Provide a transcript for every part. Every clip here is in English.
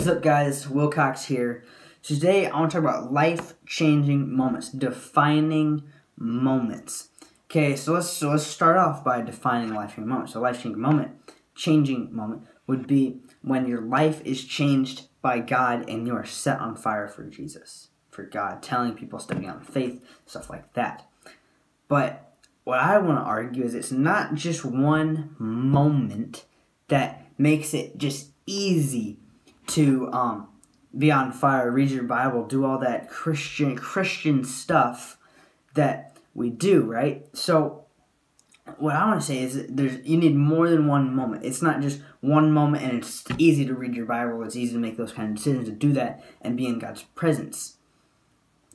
What's up, guys? Wilcox here. Today, I want to talk about life changing moments, defining moments. Okay, so let's so let's start off by defining life changing moment. So, life changing moment, changing moment would be when your life is changed by God and you are set on fire for Jesus, for God, telling people, stepping out in faith, stuff like that. But what I want to argue is it's not just one moment that makes it just easy to um, be on fire, read your Bible, do all that Christian Christian stuff that we do, right? So what I want to say is there's you need more than one moment. It's not just one moment and it's easy to read your Bible, it's easy to make those kind of decisions to do that and be in God's presence.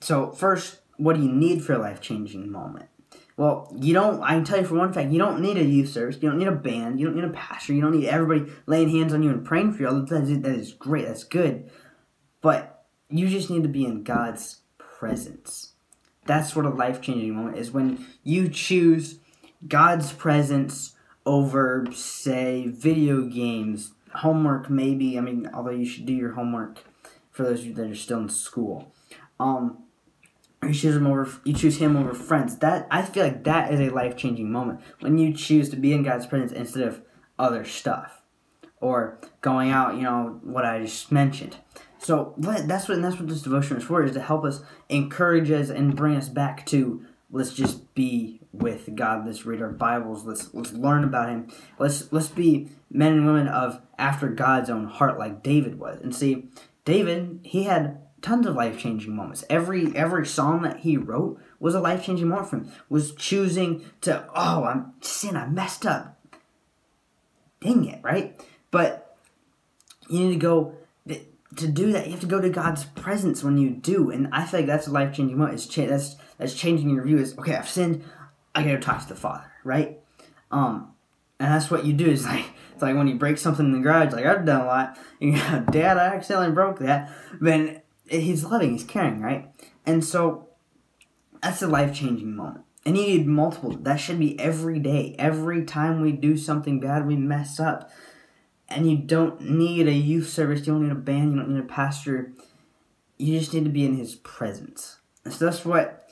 So first, what do you need for a life-changing moment? Well, you don't. I can tell you for one fact, you don't need a youth service. You don't need a band. You don't need a pastor. You don't need everybody laying hands on you and praying for you. That is, that is great. That's good. But you just need to be in God's presence. That's what a life changing moment is when you choose God's presence over, say, video games, homework, maybe. I mean, although you should do your homework for those of you that are still in school. Um, you choose him over you choose him over friends. That i feel like that is a life-changing moment. When you choose to be in god's presence instead of other stuff. Or going out you know what i just mentioned. So that's what that's what this devotion is for is to help us encourage us and bring us back to let's just be with god. Let's read our bibles. Let's let's learn about him. Let's let's be men and women of after god's own heart like david was. And see david he had tons of life changing moments. Every every song that he wrote was a life changing moment for him. Was choosing to oh I'm sin I messed up. Dang it, right? But you need to go to do that. You have to go to God's presence when you do, and I feel like that's a life changing moment. It's cha- that's that's changing your view. Is okay. I've sinned. I gotta talk to the Father, right? Um, and that's what you do. Is like it's like when you break something in the garage. Like I've done a lot. You know, Dad, I accidentally broke that. Then he's loving, he's caring, right? And so that's a life changing moment. And you need multiple. That should be every day. Every time we do something bad, we mess up. And you don't need a youth service, you don't need a band, you don't need a pastor. You just need to be in his presence. So that's what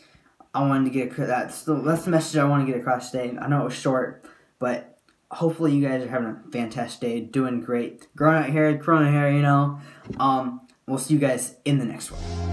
I wanted to get across. That's the, that's the message I want to get across today. I know it was short, but hopefully you guys are having a fantastic day, doing great. Growing out hair, growing hair, you know. Um, We'll see you guys in the next one.